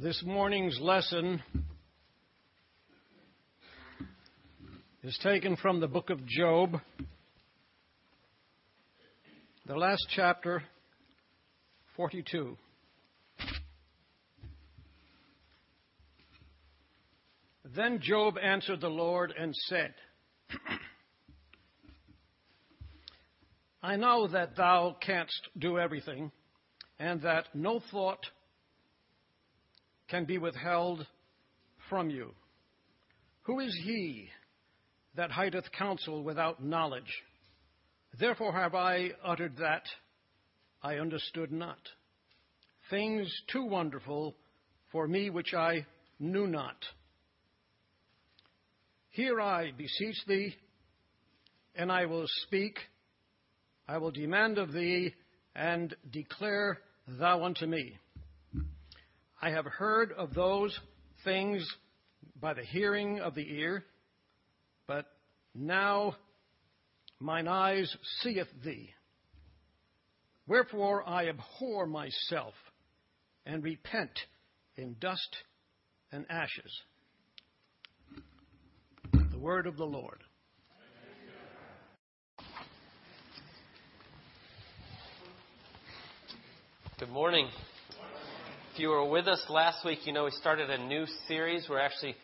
This morning's lesson is taken from the book of Job, the last chapter, 42. Then Job answered the Lord and said, I know that thou canst do everything, and that no thought can be withheld from you. Who is he that hideth counsel without knowledge? Therefore have I uttered that I understood not. Things too wonderful for me which I knew not. Hear I beseech thee, and I will speak. I will demand of thee, and declare thou unto me. I have heard of those things by the hearing of the ear, but now mine eyes seeth thee. Wherefore I abhor myself and repent in dust and ashes. The word of the Lord. Good morning. If you were with us last week, you know we started a new series. We're actually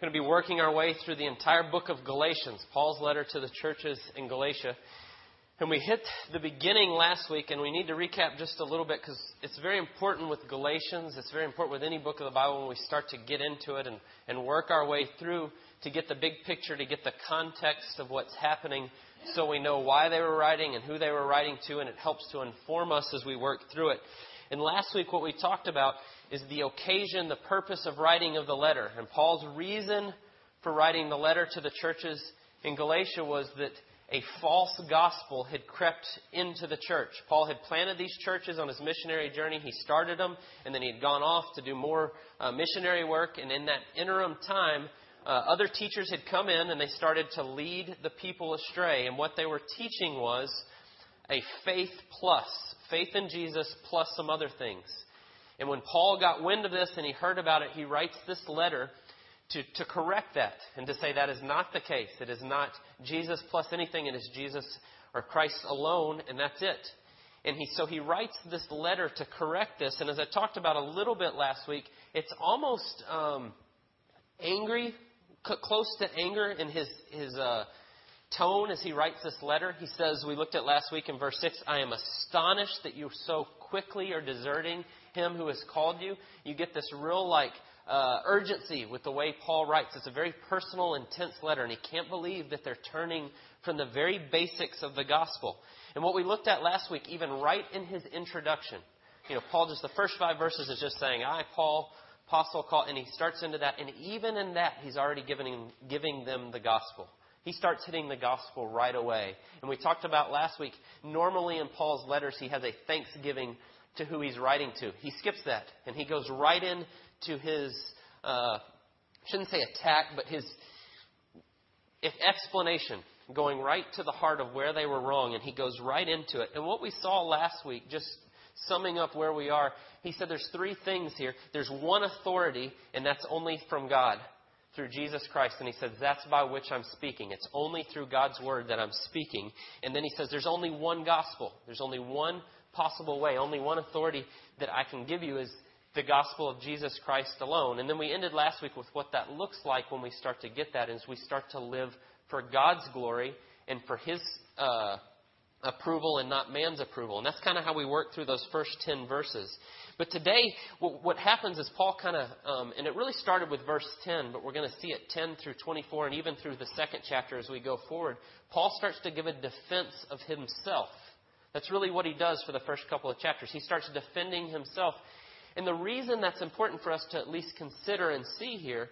going to be working our way through the entire book of Galatians, Paul's letter to the churches in Galatia. And we hit the beginning last week, and we need to recap just a little bit because it's very important with Galatians. It's very important with any book of the Bible when we start to get into it and, and work our way through to get the big picture, to get the context of what's happening so we know why they were writing and who they were writing to, and it helps to inform us as we work through it. And last week, what we talked about is the occasion, the purpose of writing of the letter. And Paul's reason for writing the letter to the churches in Galatia was that a false gospel had crept into the church. Paul had planted these churches on his missionary journey. He started them, and then he had gone off to do more uh, missionary work. And in that interim time, uh, other teachers had come in and they started to lead the people astray. And what they were teaching was a faith plus faith in Jesus plus some other things. And when Paul got wind of this and he heard about it, he writes this letter to, to correct that and to say that is not the case. It is not Jesus plus anything, it is Jesus or Christ alone, and that's it. And he, so he writes this letter to correct this. And as I talked about a little bit last week, it's almost um, angry, close to anger in his, his uh, tone as he writes this letter. He says, we looked at last week in verse 6, I am astonished that you so quickly are deserting him who has called you. You get this real, like, uh, urgency with the way Paul writes. It's a very personal, intense letter, and he can't believe that they're turning from the very basics of the gospel. And what we looked at last week, even right in his introduction, you know, Paul just the first five verses is just saying, I, Paul, apostle, call, and he starts into that, and even in that, he's already giving, giving them the gospel. He starts hitting the gospel right away. And we talked about last week, normally in Paul's letters, he has a thanksgiving to who he's writing to. He skips that, and he goes right into his, uh, shouldn't say attack, but his explanation, going right to the heart of where they were wrong, and he goes right into it. And what we saw last week, just summing up where we are, he said there's three things here. There's one authority, and that's only from God through Jesus Christ. And he says, That's by which I'm speaking. It's only through God's word that I'm speaking. And then he says, There's only one gospel. There's only one possible way. Only one authority that I can give you is the gospel of Jesus Christ alone. And then we ended last week with what that looks like when we start to get that is we start to live for God's glory and for His uh, approval and not man's approval. And that's kind of how we work through those first 10 verses. But today, what, happens is Paul kind of, um, and it really started with verse 10, but we're going to see it 10 through 24 and even through the second chapter as we go forward. Paul starts to give a defense of himself. That's really what he does for the first couple of chapters. He starts defending himself. And the reason that's important for us to at least consider and see here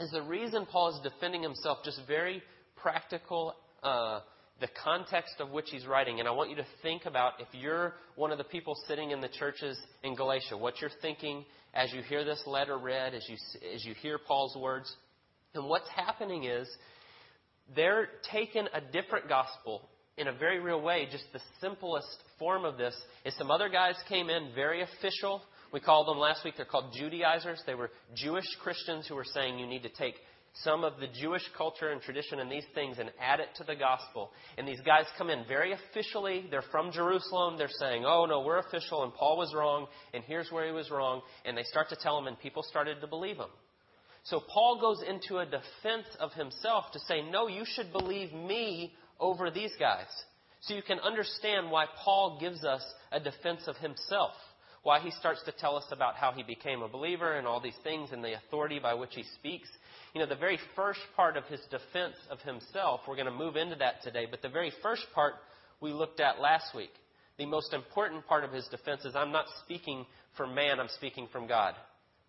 is the reason Paul is defending himself, just very practical uh, the context of which he's writing. And I want you to think about if you're one of the people sitting in the churches in Galatia, what you're thinking as you hear this letter read, as you, as you hear Paul's words. And what's happening is they're taking a different gospel in a very real way. Just the simplest form of this is some other guys came in, very official, We called them last week, they're called Judaizers. They were Jewish Christians who were saying you need to take some of the Jewish culture and tradition and these things and add it to the gospel. And these guys come in very officially. They're from Jerusalem. They're saying, oh, no, we're official, and Paul was wrong, and here's where he was wrong. And they start to tell him, and people started to believe him. So Paul goes into a defense of himself to say, no, you should believe me over these guys. So you can understand why Paul gives us a defense of himself. Why he starts to tell us about how he became a believer and all these things and the authority by which he speaks. You know, the very first part of his defense of himself, we're going to move into that today, but the very first part we looked at last week. The most important part of his defense is I'm not speaking for man, I'm speaking from God.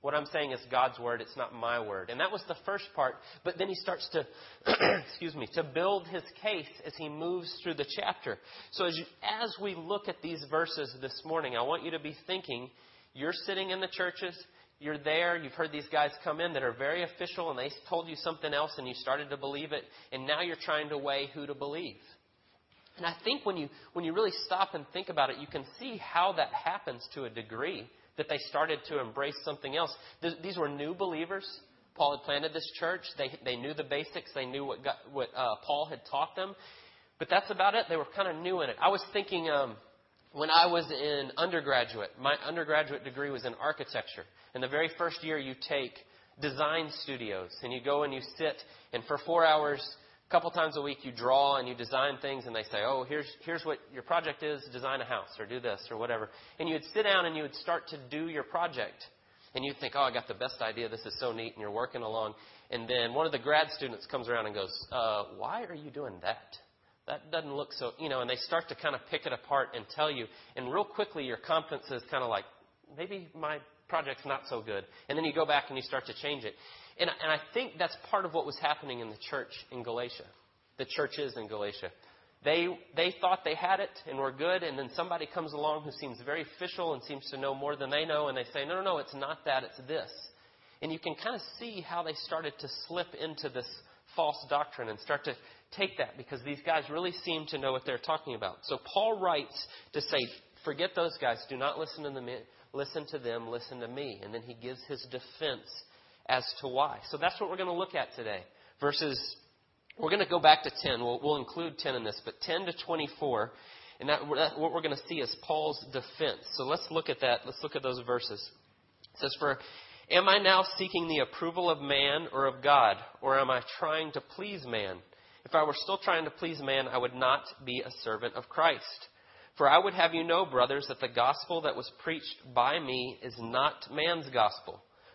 What I'm saying is God's word, it's not my word. And that was the first part. But then he starts to, excuse me, to build his case as he moves through the chapter. So as, you, as we look at these verses this morning, I want you to be thinking, you're sitting in the churches, you're there, you've heard these guys come in that are very official and they told you something else and you started to believe it, and now you're trying to weigh who to believe. And I think when you, when you really stop and think about it, you can see how that happens to a degree that they started to embrace something else. These were new believers. Paul had planted this church. They, they knew the basics. They knew what, got, what uh, Paul had taught them. But that's about it. They were kind of new in it. I was thinking um, when I was in undergraduate, my undergraduate degree was in architecture. And the very first year you take design studios and you go and you sit and for four hours couple times a week you draw and you design things and they say, oh, here's, here's what your project is, design a house or do this or whatever. And you would sit down and you would start to do your project. And you'd think, oh, I got the best idea. This is so neat. And you're working along. And then one of the grad students comes around and goes, uh, why are you doing that? That doesn't look so, you know, and they start to kind of pick it apart and tell you. And real quickly, your confidence is kind of like, maybe my project's not so good. And then you go back and you start to change it. And, and I think that's part of what was happening in the church in Galatia, the churches in Galatia. They, they thought they had it and were good, and then somebody comes along who seems very official and seems to know more than they know, and they say, no, no, no, it's not that, it's this. And you can kind of see how they started to slip into this false doctrine and start to take that because these guys really seem to know what they're talking about. So Paul writes to say, forget those guys, do not listen to them, listen to them, listen to me. And then he gives his defense as to why. So that's what we're going to look at today. Verses, we're going to go back to 10. We'll, we'll include 10 in this, but 10 to 24. And that, that, what we're going to see is Paul's defense. So let's look at that. Let's look at those verses. It says, For am I now seeking the approval of man or of God, or am I trying to please man? If I were still trying to please man, I would not be a servant of Christ. For I would have you know, brothers, that the gospel that was preached by me is not man's gospel.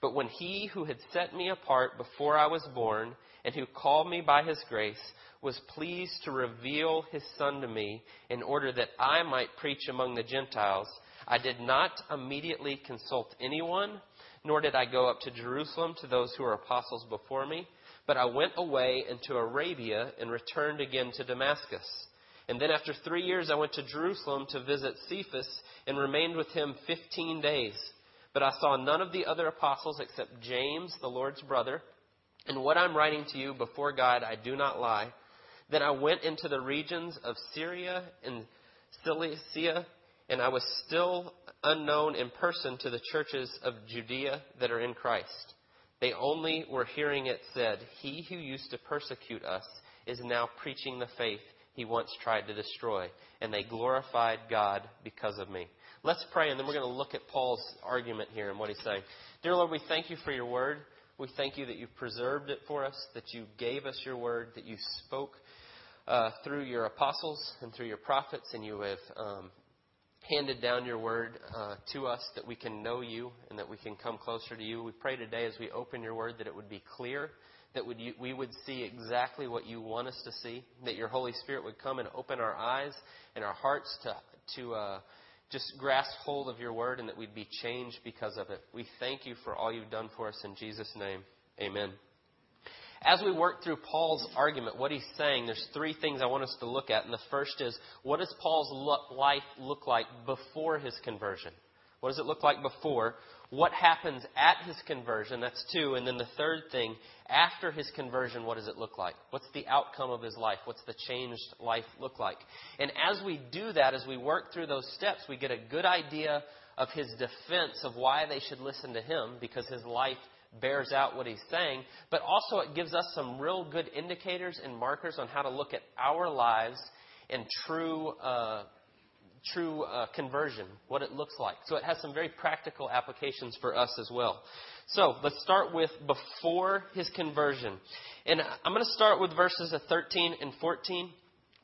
But when he who had set me apart before I was born, and who called me by his grace, was pleased to reveal his Son to me in order that I might preach among the Gentiles, I did not immediately consult anyone, nor did I go up to Jerusalem to those who were apostles before me, but I went away into Arabia and returned again to Damascus. And then after three years, I went to Jerusalem to visit Cephas and remained with him fifteen days. But I saw none of the other apostles except James, the Lord's brother. And what I'm writing to you before God, I do not lie. Then I went into the regions of Syria and Cilicia, and I was still unknown in person to the churches of Judea that are in Christ. They only were hearing it said, He who used to persecute us is now preaching the faith he once tried to destroy. And they glorified God because of me. Let's pray, and then we're going to look at Paul's argument here and what he's saying. Dear Lord, we thank you for your word. We thank you that you preserved it for us, that you gave us your word, that you spoke uh, through your apostles and through your prophets, and you have um, handed down your word uh, to us that we can know you and that we can come closer to you. We pray today as we open your word that it would be clear, that we would see exactly what you want us to see, that your Holy Spirit would come and open our eyes and our hearts to, to uh, just grasp hold of your word and that we'd be changed because of it. We thank you for all you've done for us in Jesus' name. Amen. as we work through Paul's argument, what he's saying, there's three things I want us to look at. And the first is, what does Paul's life look like before his conversion? What does it look like before? What happens at his conversion? That's two. And then the third thing, after his conversion, what does it look like? What's the outcome of his life? What's the changed life look like? And as we do that, as we work through those steps, we get a good idea of his defense of why they should listen to him because his life bears out what he's saying. But also, it gives us some real good indicators and markers on how to look at our lives and true. Uh, true uh, conversion, what it looks like. So it has some very practical applications for us as well. So let's start with before his conversion. And I'm going to start with verses 13 and 14.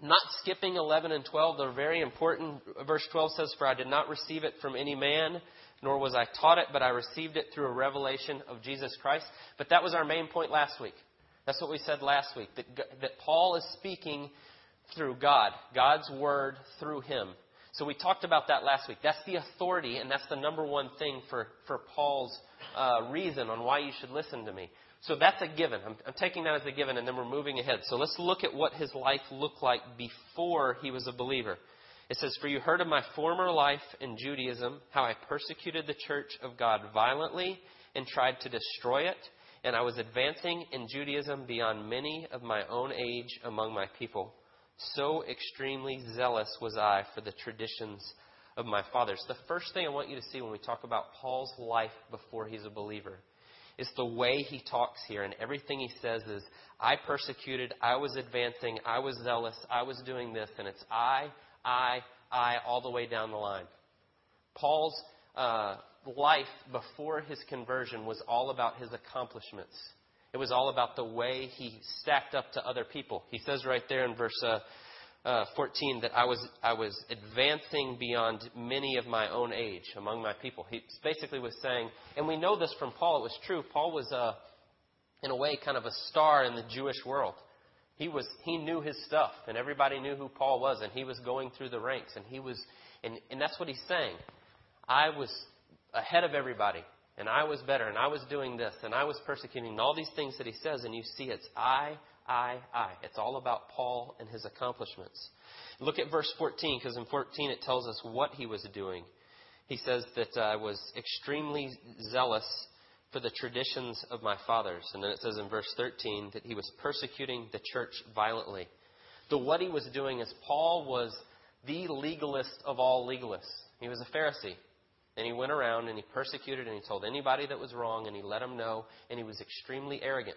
Not skipping 11 and 12, they're very important. Verse 12 says, For I did not receive it from any man, nor was I taught it, but I received it through a revelation of Jesus Christ. But that was our main point last week. That's what we said last week, that, that Paul is speaking through God, God's word through him. So we talked about that last week. That's the authority, and that's the number one thing for, for Paul's uh, reason on why you should listen to me. So that's a given. I'm, I'm taking that as a given, and then we're moving ahead. So let's look at what his life looked like before he was a believer. It says, For you heard of my former life in Judaism, how I persecuted the church of God violently and tried to destroy it, and I was advancing in Judaism beyond many of my own age among my people. So extremely zealous was I for the traditions of my fathers. The first thing I want you to see when we talk about Paul's life before he's a believer is the way he talks here. And everything he says is, I persecuted, I was advancing, I was zealous, I was doing this. And it's I, I, I, all the way down the line. Paul's uh, life before his conversion was all about his accomplishments. It was all about the way he stacked up to other people. He says right there in verse uh, uh, 14 that I was, I was advancing beyond many of my own age among my people. He basically was saying, and we know this from Paul, it was true. Paul was, uh, in a way, kind of a star in the Jewish world. He, was, he knew his stuff, and everybody knew who Paul was, and he was going through the ranks, and he was, and, and that's what he's saying. I was ahead of everybody and I was better, and I was doing this, and I was persecuting, and all these things that he says, and you see it's I, I, I. It's all about Paul and his accomplishments. Look at verse 14, because in 14 it tells us what he was doing. He says that I uh, was extremely zealous for the traditions of my fathers. And then it says in verse 13 that he was persecuting the church violently. The what he was doing is Paul was the legalist of all legalists. He was a Pharisee. And he went around and he persecuted and he told anybody that was wrong and he let them know and he was extremely arrogant.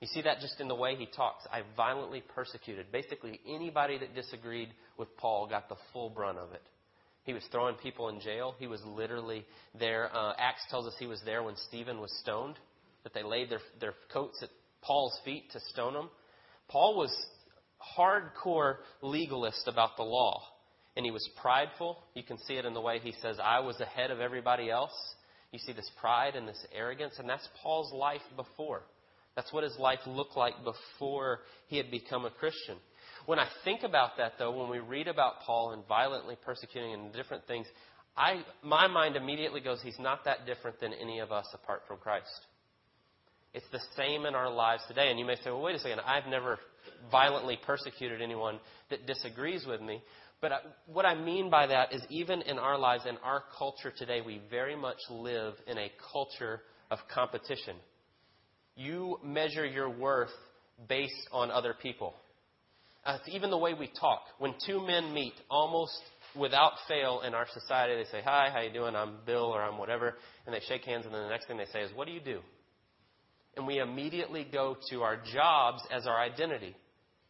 You see that just in the way he talks. I violently persecuted. Basically, anybody that disagreed with Paul got the full brunt of it. He was throwing people in jail. He was literally there. Uh, Acts tells us he was there when Stephen was stoned, that they laid their, their coats at Paul's feet to stone him. Paul was hardcore legalist about the law and he was prideful. You can see it in the way he says, I was ahead of everybody else. You see this pride and this arrogance, and that's Paul's life before. That's what his life looked like before he had become a Christian. When I think about that, though, when we read about Paul and violently persecuting and different things, I, my mind immediately goes, he's not that different than any of us apart from Christ. It's the same in our lives today. And you may say, well, wait a second, I've never violently persecuted anyone that disagrees with me. But what I mean by that is, even in our lives, in our culture today, we very much live in a culture of competition. You measure your worth based on other people. Uh, it's even the way we talk. When two men meet, almost without fail in our society, they say, "Hi, how you doing? I'm Bill, or I'm whatever," and they shake hands, and then the next thing they say is, "What do you do?" And we immediately go to our jobs as our identity.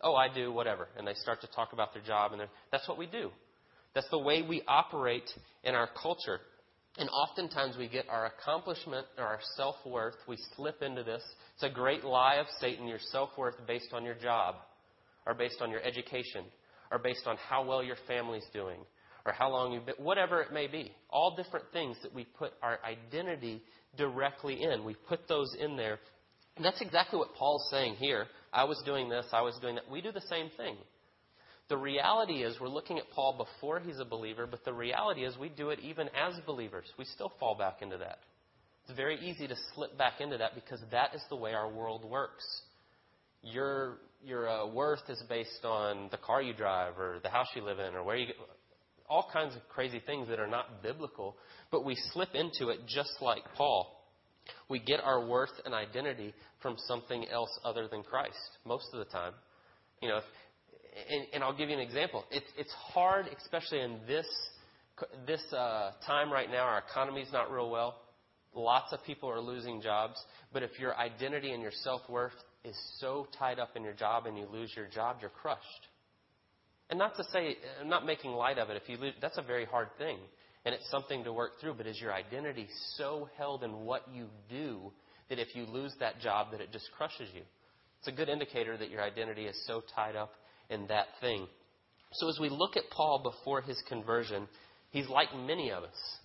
Oh, I do, whatever. And they start to talk about their job, and that's what we do. That's the way we operate in our culture. And oftentimes we get our accomplishment or our self worth, we slip into this. It's a great lie of Satan, your self worth based on your job, or based on your education, or based on how well your family's doing, or how long you've been, whatever it may be. All different things that we put our identity directly in. We put those in there. And that's exactly what Paul's saying here. I was doing this, I was doing that. We do the same thing. The reality is, we're looking at Paul before he's a believer, but the reality is, we do it even as believers. We still fall back into that. It's very easy to slip back into that because that is the way our world works. your your uh, worth is based on the car you drive or the house you live in or where you all kinds of crazy things that are not biblical, but we slip into it just like Paul. We get our worth and identity from something else other than Christ most of the time. You know, if, and, and, I'll give you an example. It's it's hard, especially in this this uh, time right now. Our economy's not real well. Lots of people are losing jobs. But if your identity and your self worth is so tied up in your job and you lose your job, you're crushed. And not to say, I'm not making light of it. If you lose, that's a very hard thing, and it's something to work through. But is your identity so held in what you do that if you lose that job, that it just crushes you? It's a good indicator that your identity is so tied up in that thing. So as we look at Paul before his conversion, he's like many of us,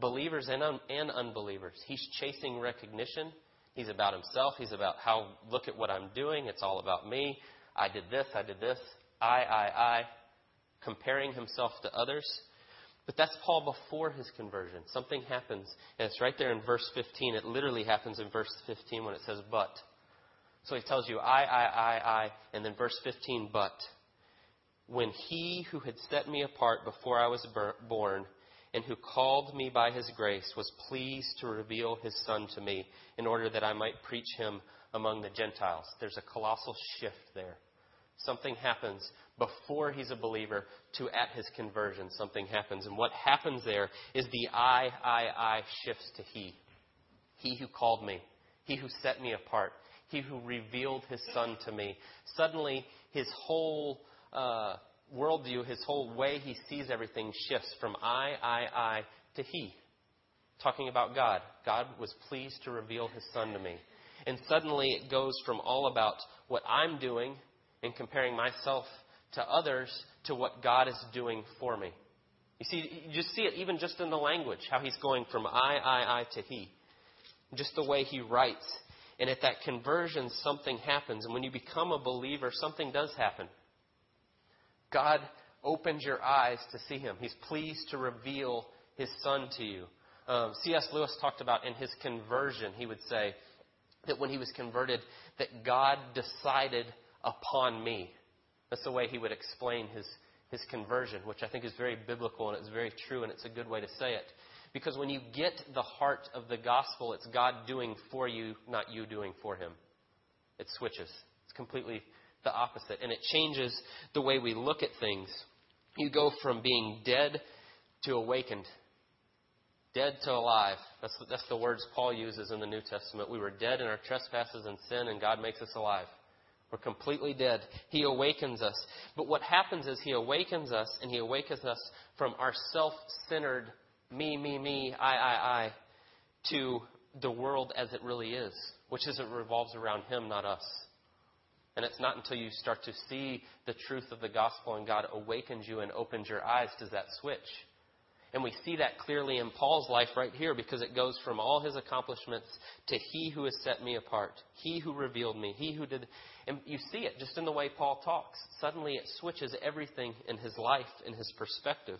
believers and, un- and unbelievers. He's chasing recognition. He's about himself. He's about how, look at what I'm doing. It's all about me. I did this. I did this. I, I, I, comparing himself to others. But that's Paul before his conversion. Something happens, and it's right there in verse 15. It literally happens in verse 15 when it says, but. So he tells you, I, I, I, I, and then verse 15, but. When he who had set me apart before I was born, and who called me by his grace, was pleased to reveal his Son to me, in order that I might preach him among the Gentiles. There's a colossal shift there. Something happens before he's a believer to at his conversion. Something happens. And what happens there is the I, I, I shifts to he. He who called me. He who set me apart. He who revealed his son to me. Suddenly, his whole uh, worldview, his whole way he sees everything shifts from I, I, I to he. Talking about God. God was pleased to reveal his son to me. And suddenly it goes from all about what I'm doing and comparing myself to others to what God is doing for me. You see, you just see it even just in the language, how he's going from I, I, I to he. Just the way he writes. And at that conversion, something happens. And when you become a believer, something does happen. God opens your eyes to see him. He's pleased to reveal his son to you. Um, C.S. Lewis talked about in his conversion, he would say that when he was converted, that God decided upon me. That's the way he would explain his, his conversion, which I think is very biblical and it's very true and it's a good way to say it. Because when you get the heart of the gospel, it's God doing for you, not you doing for him. It switches. It's completely the opposite. And it changes the way we look at things. You go from being dead to awakened. Dead to alive. That's, that's the words Paul uses in the New Testament. We were dead in our trespasses and sin, and God makes us alive. We're completely dead. He awakens us. But what happens is He awakens us, and He awakens us from our self centered me, me, me, I, I, I, to the world as it really is, which is it revolves around Him, not us. And it's not until you start to see the truth of the gospel and God awakens you and opens your eyes does that switch. And we see that clearly in Paul's life right here because it goes from all his accomplishments to he who has set me apart, he who revealed me, he who did. And you see it just in the way Paul talks. Suddenly it switches everything in his life, in his perspective.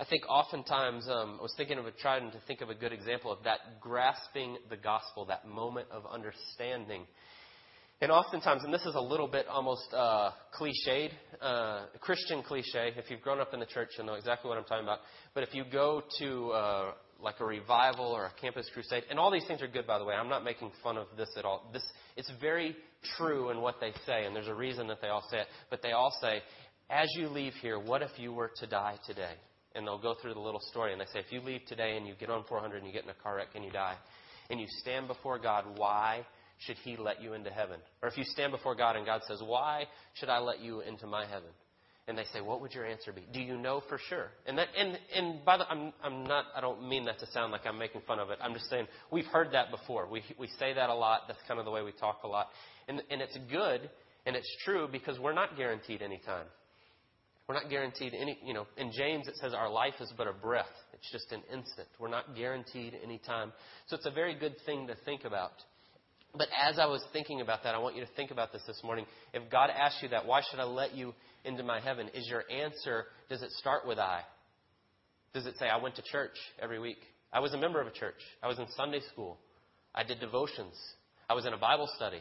I think oftentimes, um, I was thinking of a, trying to think of a good example of that grasping the gospel, that moment of understanding and oftentimes, and this is a little bit almost uh, cliched, uh, Christian cliche. If you've grown up in the church, you'll know exactly what I'm talking about. But if you go to uh, like a revival or a campus crusade, and all these things are good, by the way. I'm not making fun of this at all. This it's very true in what they say, and there's a reason that they all say it. But they all say, as you leave here, what if you were to die today? And they'll go through the little story, and they say, if you leave today and you get on 400 and you get in a car wreck and you die, and you stand before God, why? should he let you into heaven? Or if you stand before God and God says, Why should I let you into my heaven? And they say, What would your answer be? Do you know for sure? And that and and by the I'm I'm not I don't mean that to sound like I'm making fun of it. I'm just saying we've heard that before. We we say that a lot. That's kind of the way we talk a lot. And and it's good and it's true because we're not guaranteed any time. We're not guaranteed any, you know, in James it says our life is but a breath. It's just an instant. We're not guaranteed any time. So it's a very good thing to think about. But as I was thinking about that, I want you to think about this this morning. If God asks you that, why should I let you into my heaven? Is your answer, does it start with I? Does it say, I went to church every week? I was a member of a church. I was in Sunday school. I did devotions. I was in a Bible study.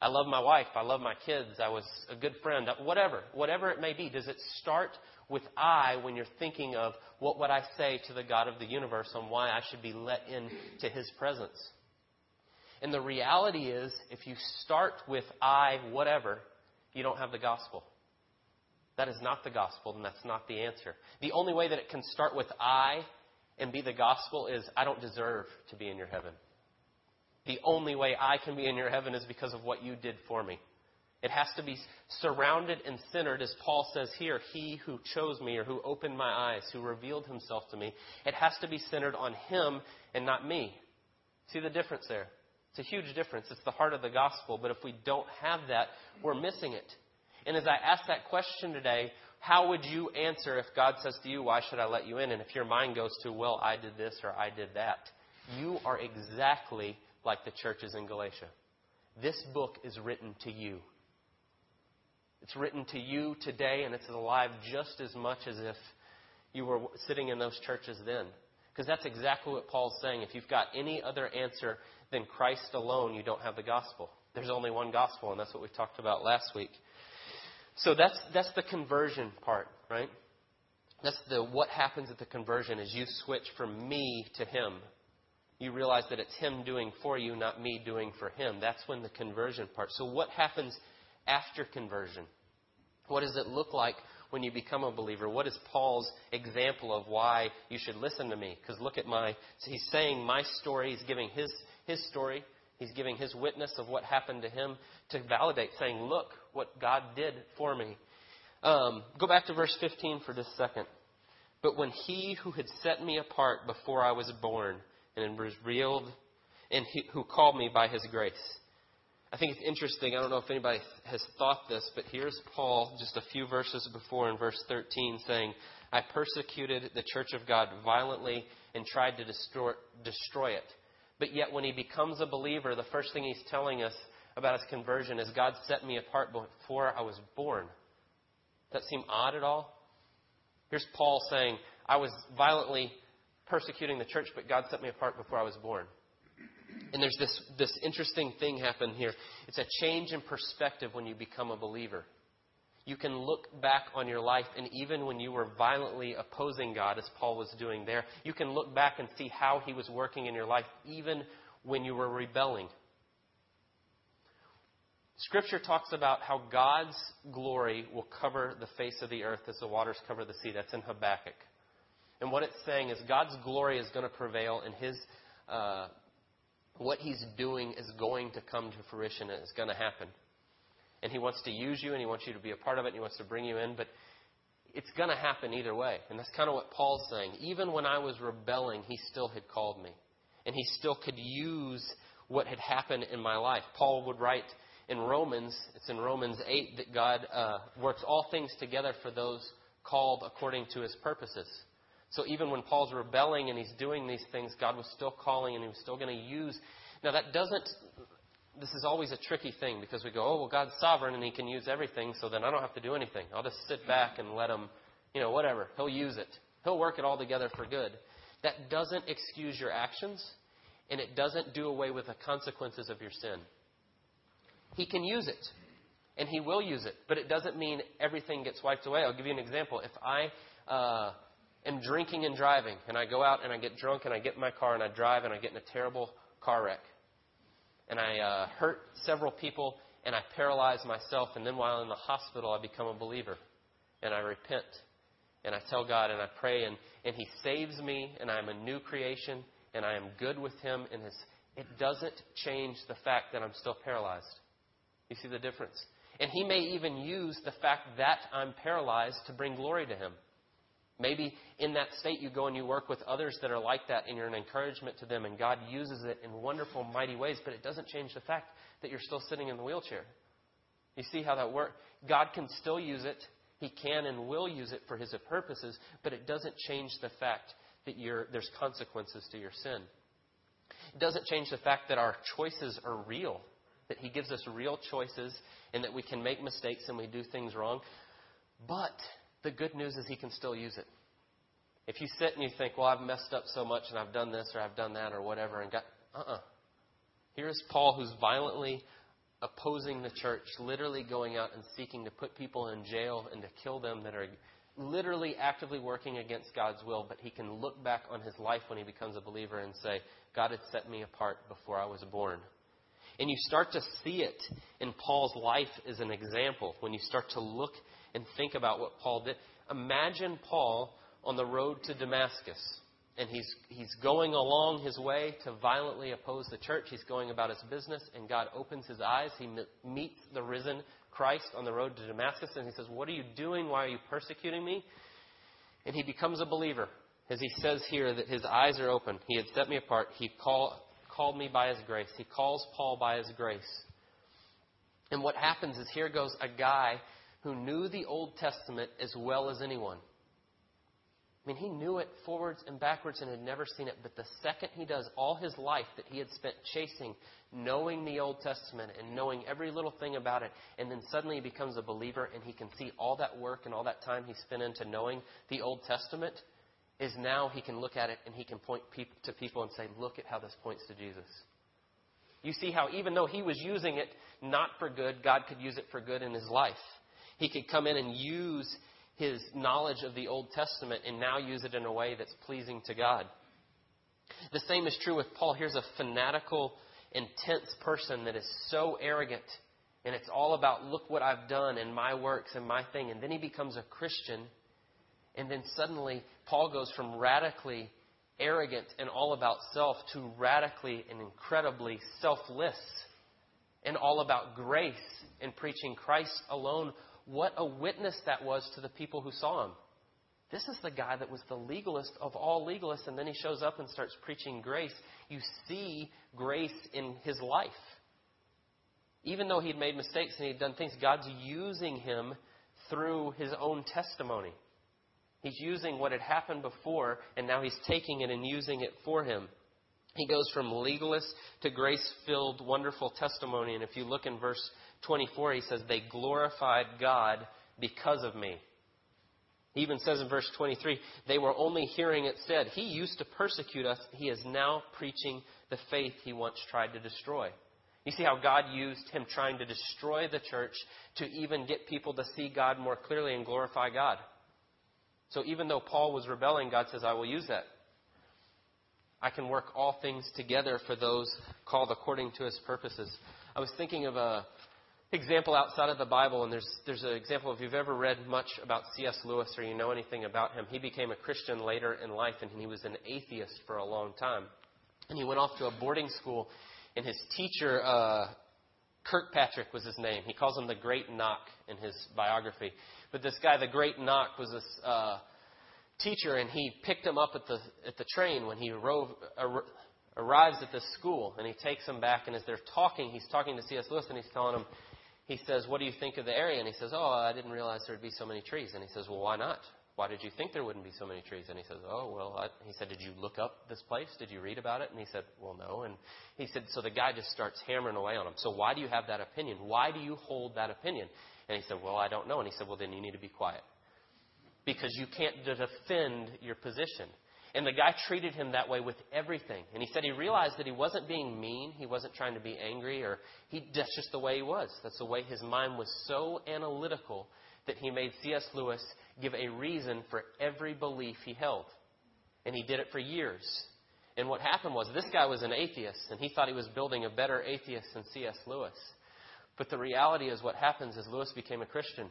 I love my wife. I love my kids. I was a good friend. Uh, whatever. Whatever it may be. Does it start with I when you're thinking of what would I say to the God of the universe on why I should be let into his presence? And the reality is, if you start with I, whatever, you don't have the gospel. That is not the gospel, and that's not the answer. The only way that it can start with I and be the gospel is I don't deserve to be in your heaven. The only way I can be in your heaven is because of what you did for me. It has to be surrounded and centered, as Paul says here, He who chose me or who opened my eyes, who revealed Himself to me. It has to be centered on Him and not me. See the difference there? It's a huge difference. It's the heart of the gospel, but if we don't have that, we're missing it. And as I ask that question today, how would you answer if God says to you, Why should I let you in? And if your mind goes to, Well, I did this or I did that, you are exactly like the churches in Galatia. This book is written to you. It's written to you today, and it's alive just as much as if you were sitting in those churches then. Because that's exactly what Paul's saying. If you've got any other answer than Christ alone, you don't have the gospel. There's only one gospel, and that's what we talked about last week. So that's, that's the conversion part, right? That's the what happens at the conversion is you switch from me to him you realize that it's Him doing for you, not me doing for Him. That's when the conversion part. So, what happens after conversion? What does it look like when you become a believer? What is Paul's example of why you should listen to me? Because look at my. So he's saying my story. He's giving his, his story. He's giving his witness of what happened to him to validate, saying, Look what God did for me. Um, go back to verse 15 for just a second. But when he who had set me apart before I was born, and was revealed, and he, who called me by his grace. I think it's interesting. I don't know if anybody has thought this, but here's Paul just a few verses before in verse 13 saying, I persecuted the church of God violently and tried to destroy, destroy it. But yet, when he becomes a believer, the first thing he's telling us about his conversion is God set me apart before I was born. Does that seem odd at all? Here's Paul saying, I was violently persecuting the church, but God set me apart before I was born. And there's this, this interesting thing happen here. It's a change in perspective when you become a believer. You can look back on your life, and even when you were violently opposing God, as Paul was doing there, you can look back and see how he was working in your life, even when you were rebelling. Scripture talks about how God's glory will cover the face of the earth as the waters cover the sea. That's in Habakkuk. And what it's saying is God's glory is going to prevail, and His uh, what He's doing is going to come to fruition. It's going to happen. And He wants to use you, and He wants you to be a part of it, and He wants to bring you in. But it's going to happen either way. And that's kind of what Paul's saying. Even when I was rebelling, He still had called me, and He still could use what had happened in my life. Paul would write in Romans, it's in Romans 8 that God uh, works all things together for those called according to his purposes. So even when Paul's rebelling and he's doing these things, God was still calling and he was still going to use. Now, that doesn't, this is always a tricky thing because we go, oh, well, God's sovereign and he can use everything, so then I don't have to do anything. I'll just sit back and let him, you know, whatever. He'll use it, he'll work it all together for good. That doesn't excuse your actions and it doesn't do away with the consequences of your sin. He can use it and he will use it, but it doesn't mean everything gets wiped away. I'll give you an example. If I, uh, am drinking and driving, and I go out and I get drunk and I get in my car and I drive and I get in a terrible car wreck, and I uh, hurt several people and I paralyze myself, and then while in the hospital, I become a believer and I repent and I tell God and I pray, and, and He saves me, and I'm a new creation, and I am good with Him. And his, it doesn't change the fact that I'm still paralyzed. You see the difference? And He may even use the fact that I'm paralyzed to bring glory to Him. Maybe in that state you go and you work with others that are like that and you're an encouragement to them and God uses it in wonderful, mighty ways, but it doesn't change the fact that you're still sitting in the wheelchair. You see how that works? God can still use it. He can and will use it for His purposes, but it doesn't change the fact that there's consequences to your sin. It doesn't change the fact that our choices are real, that He gives us real choices and that we can make mistakes and we do things wrong. But the good news is he can still use it. If you sit and you think, well, I've messed up so much and I've done this or I've done that or whatever, and got, uh uh-uh. uh. Here's Paul who's violently opposing the church, literally going out and seeking to put people in jail and to kill them that are literally actively working against God's will, but he can look back on his life when he becomes a believer and say, God had set me apart before I was born. And you start to see it in Paul's life as an example when you start to look and think about what Paul did. Imagine Paul on the road to Damascus. And he's, he's going along his way to violently oppose the church. He's going about his business, and God opens his eyes. He meets the risen Christ on the road to Damascus, and he says, What are you doing? Why are you persecuting me? And he becomes a believer. As he says here, that his eyes are open. He had set me apart. He call, called me by his grace. He calls Paul by his grace. And what happens is here goes a guy who knew the Old Testament as well as anyone. I mean, he knew it forwards and backwards and had never seen it. But the second he does, all his life that he had spent chasing, knowing the Old Testament and knowing every little thing about it, and then suddenly he becomes a believer and he can see all that work and all that time he spent into knowing the Old Testament, is now he can look at it and he can point to people and say, Look at how this points to Jesus. You see how even though he was using it not for good, God could use it for good in his life. He could come in and use his knowledge of the Old Testament and now use it in a way that's pleasing to God. The same is true with Paul. Here's a fanatical, intense person that is so arrogant, and it's all about, look what I've done and my works and my thing. And then he becomes a Christian, and then suddenly Paul goes from radically arrogant and all about self to radically and incredibly selfless and all about grace and preaching Christ alone what a witness that was to the people who saw him. This is the guy that was the legalist of all legalists, and then he shows up and starts preaching grace. You see grace in his life. Even though he'd made mistakes and he'd done things, God's using him through his own testimony. He's using what had happened before, and now he's taking it and using it for him. He goes from legalist to grace filled, wonderful testimony. And if you look in verse 24, he says, They glorified God because of me. He even says in verse 23, They were only hearing it said. He used to persecute us. He is now preaching the faith he once tried to destroy. You see how God used him trying to destroy the church to even get people to see God more clearly and glorify God. So even though Paul was rebelling, God says, I will use that. I can work all things together for those called according to his purposes. I was thinking of a example outside of the Bible, and there's, there's an example if you've ever read much about C.S. Lewis or you know anything about him. He became a Christian later in life, and he was an atheist for a long time. And he went off to a boarding school, and his teacher, uh, Kirkpatrick was his name. He calls him the Great Knock in his biography. But this guy, the Great Knock, was this uh, teacher, and he picked him up at the at the train when he rove, ar- arrives at this school, and he takes him back. And as they're talking, he's talking to C.S. Lewis, and he's telling him, he says, What do you think of the area? And he says, Oh, I didn't realize there'd be so many trees. And he says, Well, why not? Why did you think there wouldn't be so many trees? And he says, Oh, well, I, he said, Did you look up this place? Did you read about it? And he said, Well, no. And he said, So the guy just starts hammering away on him. So why do you have that opinion? Why do you hold that opinion? And he said, Well, I don't know. And he said, Well, then you need to be quiet. Because you can't defend your position. And the guy treated him that way with everything. And he said he realized that he wasn't being mean. He wasn't trying to be angry or he, that's just the way he was. That's the way his mind was so analytical that he made C.S. Lewis give a reason for every belief he held. And he did it for years. And what happened was this guy was an atheist and he thought he was building a better atheist than C.S. Lewis. But the reality is what happens is Lewis became a Christian.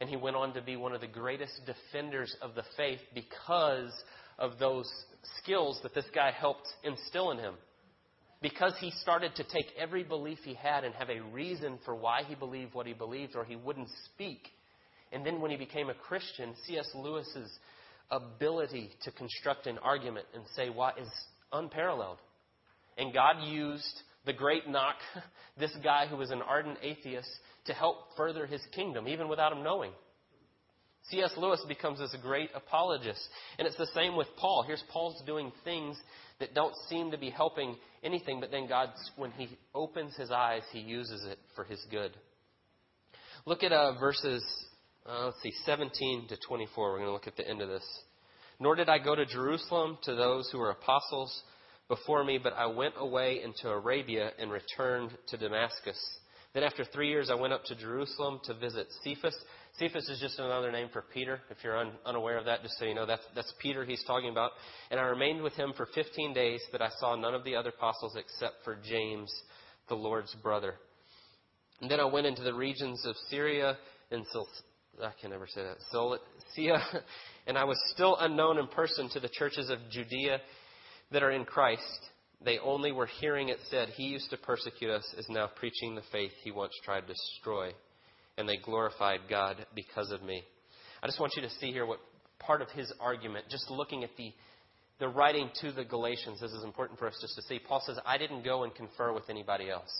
And he went on to be one of the greatest defenders of the faith because of those skills that this guy helped instill in him. Because he started to take every belief he had and have a reason for why he believed what he believed, or he wouldn't speak. And then when he became a Christian, C.S. Lewis's ability to construct an argument and say what is unparalleled. And God used the great knock, this guy who was an ardent atheist, to help further his kingdom, even without him knowing. C.S. Lewis becomes this great apologist. And it's the same with Paul. Here's Paul's doing things that don't seem to be helping anything, but then God, when he opens his eyes, he uses it for his good. Look at uh, verses, uh, let's see, 17 to 24. We're going to look at the end of this. Nor did I go to Jerusalem to those who were apostles before me, but I went away into Arabia and returned to Damascus. Then after three years, I went up to Jerusalem to visit Cephas. Cephas is just another name for Peter. If you're un- unaware of that, just so you know, that's, that's Peter he's talking about. And I remained with him for 15 days, but I saw none of the other apostles except for James, the Lord's brother. And then I went into the regions of Syria and Sil- I can never say that. Cilicia, and I was still unknown in person to the churches of Judea that are in Christ. They only were hearing it said, He used to persecute us, is now preaching the faith he once tried to destroy. And they glorified God because of me. I just want you to see here what part of his argument, just looking at the, the writing to the Galatians, this is important for us just to see. Paul says, I didn't go and confer with anybody else.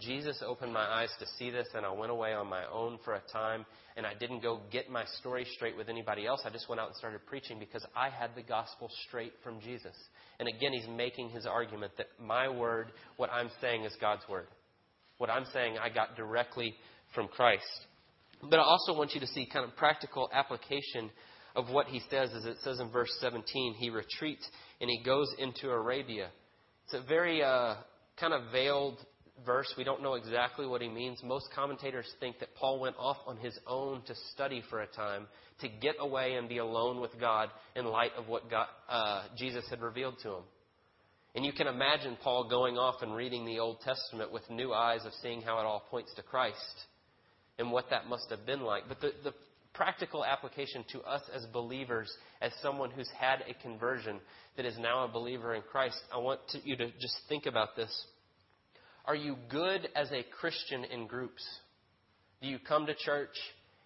Jesus opened my eyes to see this, and I went away on my own for a time, and I didn't go get my story straight with anybody else. I just went out and started preaching because I had the gospel straight from Jesus. And again, he's making his argument that my word, what I'm saying, is God's word. What I'm saying, I got directly from Christ. But I also want you to see kind of practical application of what he says, as it says in verse 17, he retreats and he goes into Arabia. It's a very uh, kind of veiled verse. We don't know exactly what he means. Most commentators think that Paul went off on his own to study for a time, to get away and be alone with God in light of what God, uh, Jesus had revealed to him. And you can imagine Paul going off and reading the Old Testament with new eyes of seeing how it all points to Christ and what that must have been like. But the, the practical application to us as believers, as someone who's had a conversion that is now a believer in Christ, I want to, you to just think about this. Are you good as a Christian in groups? Do you come to church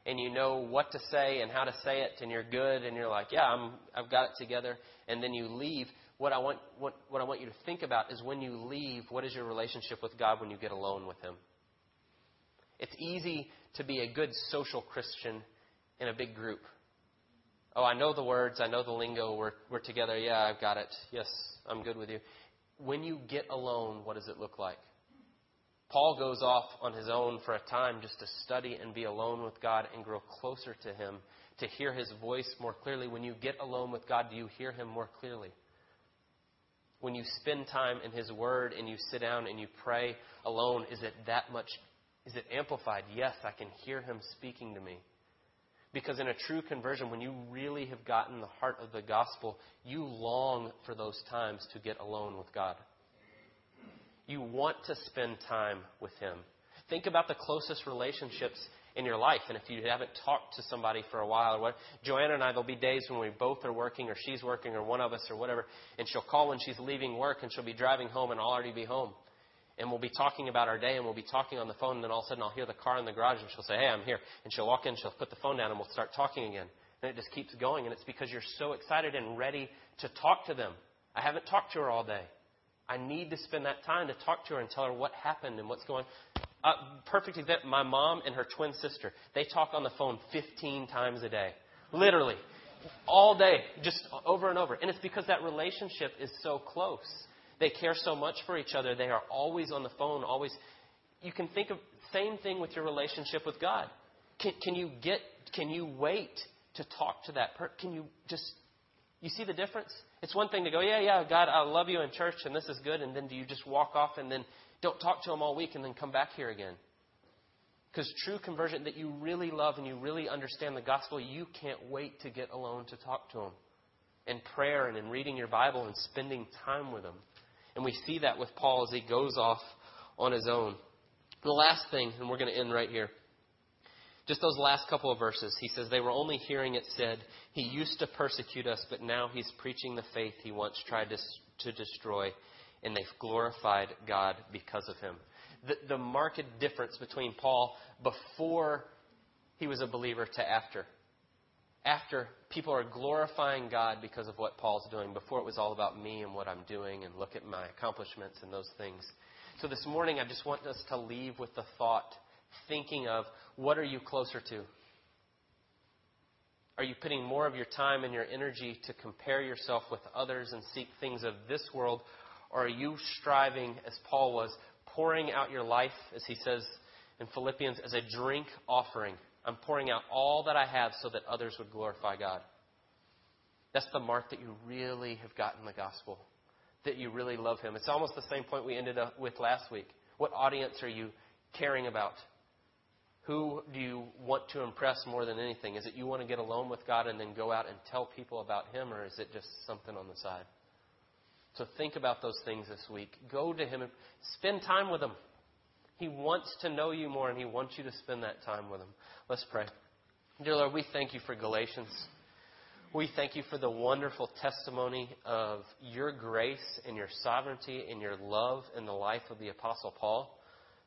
and you know what to say and how to say it and you're good and you're like, yeah, I'm, I've got it together, and then you leave? What I, want, what, what I want you to think about is when you leave, what is your relationship with God when you get alone with Him? It's easy to be a good social Christian in a big group. Oh, I know the words, I know the lingo, we're, we're together, yeah, I've got it, yes, I'm good with you. When you get alone, what does it look like? Paul goes off on his own for a time just to study and be alone with God and grow closer to Him, to hear His voice more clearly. When you get alone with God, do you hear Him more clearly? When you spend time in His Word and you sit down and you pray alone, is it that much, is it amplified? Yes, I can hear Him speaking to me. Because in a true conversion, when you really have gotten the heart of the gospel, you long for those times to get alone with God. You want to spend time with Him. Think about the closest relationships in your life. And if you haven't talked to somebody for a while, or what, Joanna and I, there'll be days when we both are working, or she's working, or one of us, or whatever, and she'll call when she's leaving work, and she'll be driving home, and I'll already be home. And we'll be talking about our day, and we'll be talking on the phone, and then all of a sudden I'll hear the car in the garage, and she'll say, Hey, I'm here. And she'll walk in, she'll put the phone down, and we'll start talking again. And it just keeps going, and it's because you're so excited and ready to talk to them. I haven't talked to her all day. I need to spend that time to talk to her and tell her what happened and what's going on. Uh, perfect example, my mom and her twin sister, they talk on the phone 15 times a day. Literally. All day, just over and over. And it's because that relationship is so close. They care so much for each other. They are always on the phone, always. You can think of same thing with your relationship with God. Can, can you get, can you wait to talk to that person? Can you just, you see the difference? It's one thing to go, yeah, yeah, God, I love you in church and this is good, and then do you just walk off and then don't talk to him all week and then come back here again? Because true conversion that you really love and you really understand the gospel, you can't wait to get alone to talk to him. In prayer and in reading your Bible and spending time with him. And we see that with Paul as he goes off on his own. The last thing, and we're going to end right here. Just those last couple of verses. He says, They were only hearing it said, He used to persecute us, but now He's preaching the faith He once tried to, to destroy, and they've glorified God because of Him. The, the marked difference between Paul before he was a believer to after. After, people are glorifying God because of what Paul's doing. Before, it was all about me and what I'm doing, and look at my accomplishments and those things. So this morning, I just want us to leave with the thought thinking of what are you closer to? Are you putting more of your time and your energy to compare yourself with others and seek things of this world? Or are you striving, as Paul was, pouring out your life, as he says in Philippians, as a drink offering? I'm pouring out all that I have so that others would glorify God. That's the mark that you really have gotten the gospel, that you really love Him. It's almost the same point we ended up with last week. What audience are you caring about? Who do you want to impress more than anything? Is it you want to get alone with God and then go out and tell people about Him, or is it just something on the side? So think about those things this week. Go to Him and spend time with Him. He wants to know you more, and He wants you to spend that time with Him. Let's pray. Dear Lord, we thank you for Galatians. We thank you for the wonderful testimony of your grace and your sovereignty and your love in the life of the Apostle Paul.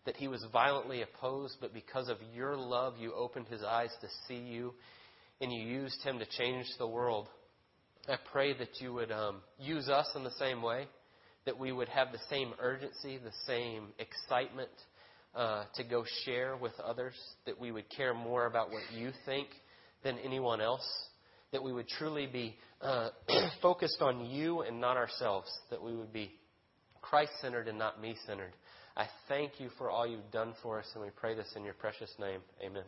That he was violently opposed, but because of your love, you opened his eyes to see you and you used him to change the world. I pray that you would um, use us in the same way, that we would have the same urgency, the same excitement uh, to go share with others, that we would care more about what you think than anyone else, that we would truly be uh, focused on you and not ourselves, that we would be Christ centered and not me centered. I thank you for all you've done for us, and we pray this in your precious name. Amen.